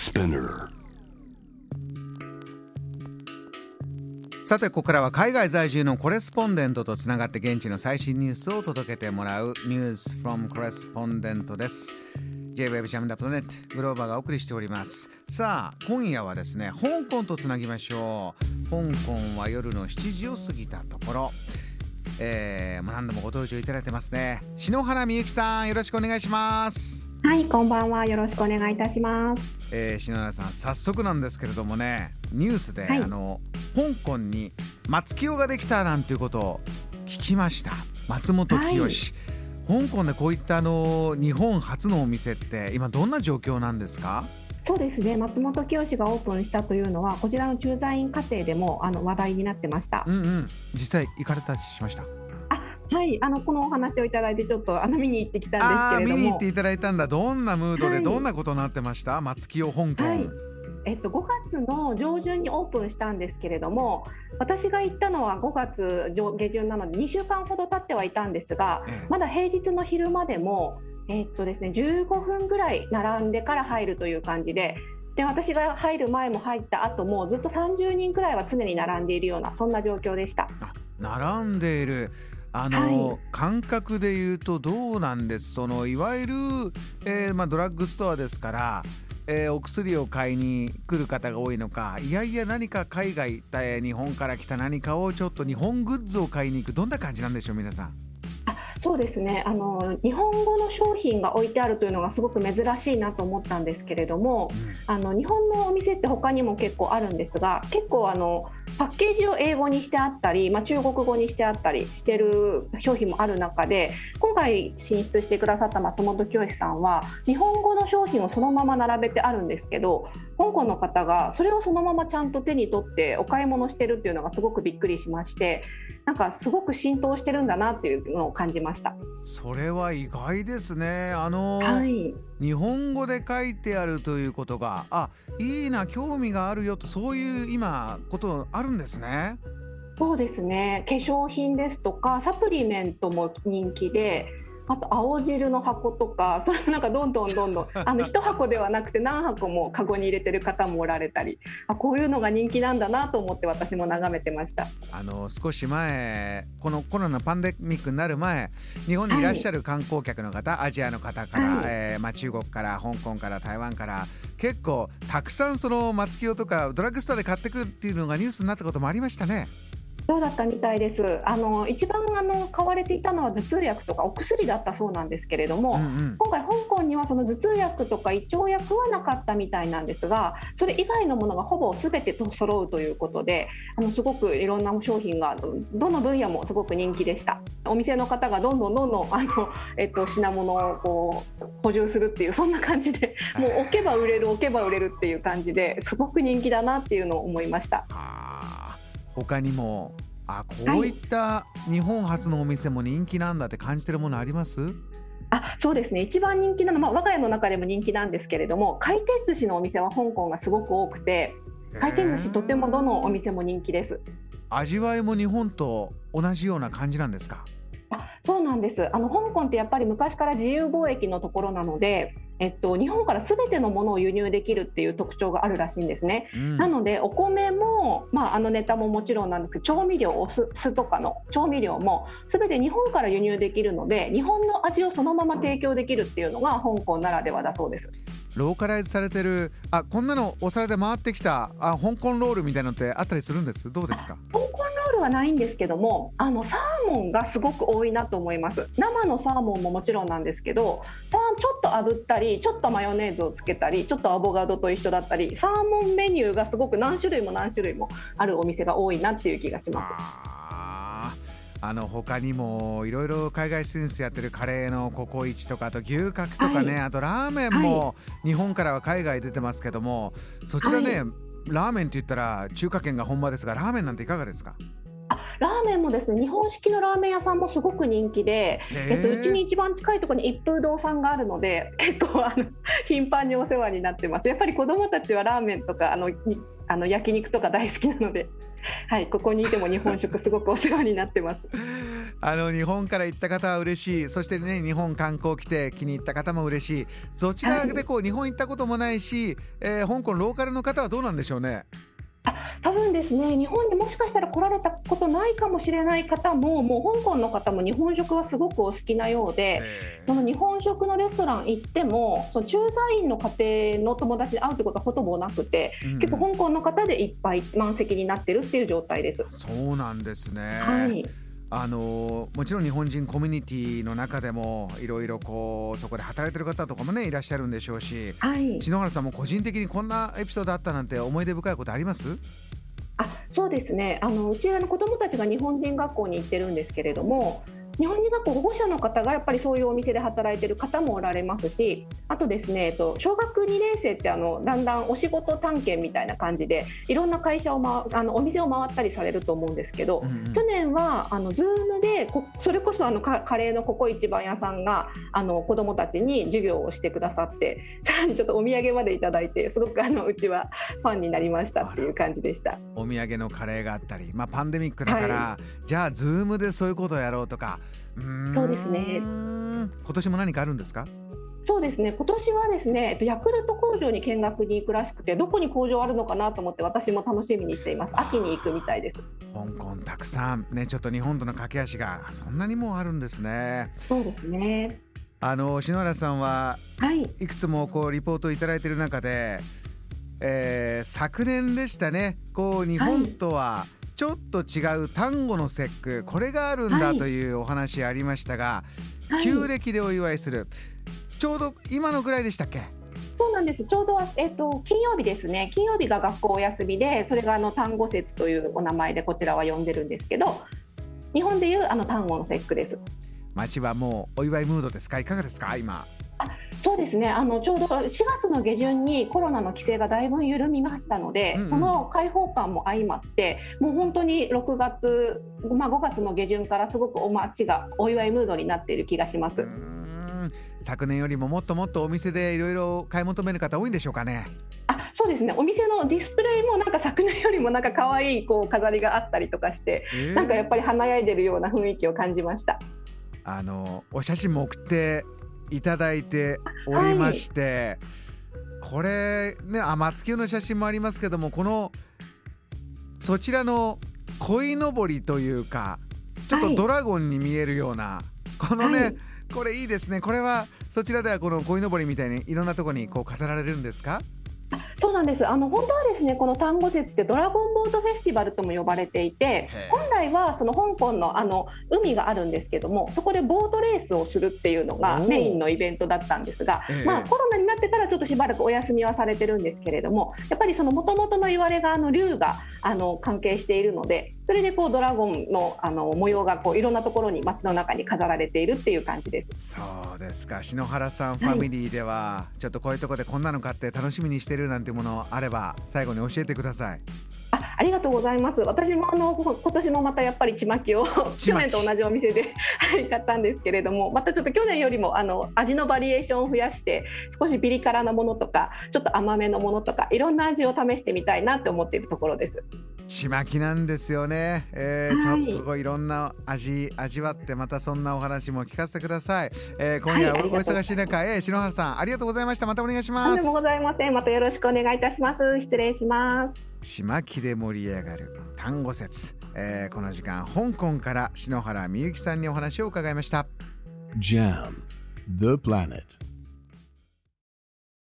Spinner さてここからは海外在住のコレスポンデントとつながって現地の最新ニュースを届けてもらうニュース from コレスポンデントです。J-Web ジャムダプロネットグローバーがお送りしております。さあ今夜はですね香港とつなぎましょう。香港は夜の7時を過ぎたところ。えー、もう何度もご登場いただいてますね。篠原美幸さんよろしくお願いします。はい、こんばんは。よろしくお願いいたします。えー、篠原さん早速なんですけれどもねニュースで、はいあの香港に松清ができたなんていうことを聞きました松本清、香港でこういったあの日本初のお店って今どんな状況なんですか？そうですね。松本清がオープンしたというのは、こちらの駐在員課程でもあの話題になってましたう。んうん実際行かれたりしました？はい、あのこのお話をいただいてちょっとあの見に行ってきたんですけれども。見に行って、いただいたんだ。どんなムードで、はい。どんなことになってました？松清香港、はい。えっと5月の上旬にオープンしたんですけれども、私が行ったのは5月上下旬なので2週間ほど経ってはいたんですが、ええ。まだ平日の昼間でもえっとですね15分ぐらい並んでから入るという感じで。で私が入る前も入った後もずっと30人くらいは常に並んでいるようなそんな状況でした。あ並んでいるあの、はい。感覚で言うとどうなんです？そのいわゆる、えーまあ、ドラッグストアですから、えーお薬を買いに来る方が多いのかいやいや何か海外、えー日本から来た何かをちょっと日本グッズを買いに行くどんな感じなんでしょう皆さん？そうですね。あの日本語の商品が置いてあるというのがすごく珍しいなと思ったんですけれどもあの日本のお店って他にも結構あるんですが結構あのパッケージを英語にしてあったり、まあ、中国語にしてあったりしてる商品もある中で今回進出してくださった松本清さんは日本語の商品をそのまま並べてあるんですけど香港の方がそれをそのままちゃんと手に取ってお買い物してるっていうのがすごくびっくりしましてなんかすごく浸透してるんだなっていうのを感じました。それは意外ですね。あのはい日本語で書いてあるということがあいいな興味があるよとそういう今ことあるんですね。そうですね化粧品ですとかサプリメントも人気であと青汁の箱とか それなんかどんどんどんどんあの一箱ではなくて何箱もカゴに入れてる方もおられたりあこういうのが人気なんだなと思って私も眺めてました。あの少し前このコロナのパンデミックになる前日本にいらっしゃる観光客の方、アジアの方から、はいえーまあ、中国から香港から台湾から結構たくさんその松清とかドラッグストアで買ってくるっていうのがニュースになったこともありましたね。そうだったみたいです。あの一番あの買われていたのは頭痛薬とかお薬だったそうなんですけれども、うんうん今回香港にはその頭痛薬とか胃腸薬はなかったみたいなんですがそれ以外のものがほぼ全てと揃うということであのすごくいろんな商品がどの分野もすごく人気でしたお店の方がどんどんどんどんあの、えっと、品物をこう補充するっていうそんな感じでもう置けば売れる置けば売れるっていう感じですごく人気だなっていうのを思いました。他にもあこういった日本初のお店も人気なんだって感じてるものあります？あそうですね。一番人気なのは、まあ、我が家の中でも人気なんですけれども回転寿司のお店は香港がすごく多くて回転寿司とてもどのお店も人気です。味わいも日本と同じような感じなんですか？あそうなんです。あの香港ってやっぱり昔から自由貿易のところなので、えっと、日本からすべてのものを輸入できるっていう特徴があるらしいんですね。うんなのでお米も、まあ、あのネタももちろんなんですけど調味料お酢酢とかの調味料も全て日本から輸入できるので日本の味をそのまま提供できるっていうのが香港ならではだそうです。ローカライズされてるあこんなのお皿で回ってきたあ香港ロールみたいなのってあったりするんです？どうですか？香港はないんですけどもあのサーモンがすごく多いなと思います。生のサーモンももちろんなんですけどちょっと炙ったりちょっとマヨネーズをつけたりちょっとアボカドと一緒だったりサーモンメニューがすごく何種類も何種類もあるお店が多いなっていう気がします。あの他にもいろいろ海外進出やってるカレーのココイチとかあと牛角とかね、はい。あとラーメンも日本からは海外出てますけどもそちらね、はラーメンって言ったら中華圏が本場ですがラーメンなんていかがですか？あラーメンもですね日本式のラーメン屋さんもすごく人気で、えっと、うちに一番近いところに一風堂さんがあるので 結構あの頻繁にお世話になってます。やっぱり子どもたちはラーメンとかあのにあの焼肉とか大好きなので、はい、ここにいても日本食すごくお世話になってます。あの日本から行った方は嬉しい。そしてね日本観光来て気に入った方も嬉しい。そちらでこう、日本行ったこともないし、えー、香港ローカルの方はどうなんでしょうね？あ多分ですね。日本にもしかしたら来られたことないかもしれない方ももう香港の方も日本食はすごくお好きなようでその日本食のレストラン行ってもその駐在員の家庭の友達で会うってことはほとんどなくて、うん、結構香港の方でいっぱい満席になってるっていう状態です。そうなんですね、はいあのもちろん日本人コミュニティの中でもいろいろこうそこで働いてる方とかもねいらっしゃるんでしょうし、はい、篠原さんも個人的にこんなエピソードあったなんて思い出深いことあります？あそうですね。あのうちの子どもたちが日本人学校に行ってるんですけれども日本人学校保護者の方がやっぱりそういうお店で働いてる方もおられますしあとですね、えっと、小学2年生ってあのだんだんお仕事探検みたいな感じでいろんな会社を、ま、あのお店を回ったりされると思うんですけど、うんうん、去年はあの Zoom でこそれこそあのカレーのここ一番屋さんがあの子どもたちに授業をしてくださってさらにちょっとお土産までいただいてすごくあのうちはファンになりましたっていう感じでした。お土産のカレーがあったり、まあ、パンデミックだから、はい、じゃあ Zoom でそういうことをやろうとかそうですね。今年も何かあるんですか？そうですね。今年はですねヤクルト工場に見学に行くらしくてどこに工場あるのかなと思って私も楽しみにしています。秋に行くみたいです。香港たくさん。ねちょっと日本との駆け足がそんなにもあるんですね。そうですね。あの篠原さんは、はい、いくつもこうリポートをいただいている中で、えー、昨年でしたね。こう日本とは、はいちょっと違う単語の節句これがあるんだというお話ありましたが、はい、旧暦でお祝いするちょうど今のぐらいでしたっけ？そうなんです。ちょうど、えっ、ー、と、金曜日ですね。金曜日が学校お休みで、それがあの単語節というお名前でこちらは呼んでるんですけど。日本でいうあの単語の節句です。街はもうお祝いムードですか？いかがですか、今。ですねあのちょうど4月の下旬にコロナの規制がだいぶ緩みましたので、うんうん、その開放感も相まってもう本当に6月、まあ、5月の下旬からすごくお街がお祝いムードになっている気がします。昨年よりももっともっとお店でいろいろ買い求める方多いんでしょうかね。あそうですねお店のディスプレイもなんか昨年よりもなんか可愛いこう飾りがあったりとかして、えー、なんかやっぱり華やいでるような雰囲気を感じました。あのお写真も送っていただいておりまして、はい、これねあ松清の写真もありますけどもこのそちらの鯉のぼりというかちょっとドラゴンに見えるような、はい、このね、はい、これいいですね。これはそちらではこの鯉のぼりみたいにいろんなところにこう飾られるんですか？そうなんです。あの本当はですねこの単語節ってドラゴンボートフェスティバルとも呼ばれていて本来はその香港のあの海があるんですけどもそこでボートレースをするっていうのがメインのイベントだったんですが、まあ、コロナになってからちょっとしばらくお休みはされてるんですけれどもやっぱりその元々の言われがあの竜があの関係しているのでそれでこうドラゴンのあの模様がこういろんなところに街の中に飾られているっていう感じです。そうですか。篠原さんファミリーでは、はい、ちょっとこういうところでこんなの買って楽しみにしてるなんてものあれば最後に教えてください。あありがとうございます。私もあの今年もまたやっぱりちまきを 去年と同じお店で 買ったんですけれども、またちょっと去年よりもあの味のバリエーションを増やして少しピリ辛なものとかちょっと甘めのものとかいろんな味を試してみたいなって思っているところです。ちまきなんですよね。えー、はい、ちょっとこういろんな味味わってまたそんなお話も聞かせてください。えー、今夜お忙しい中、はい、えー、篠原さんありがとうございました。またお願いします。とんでもございません。またよろしくお願いいたします。失礼します。ちまきで盛り上がる単語説、えー、この時間香港から篠原みゆきさんにお話を伺いました。JAM The Planet.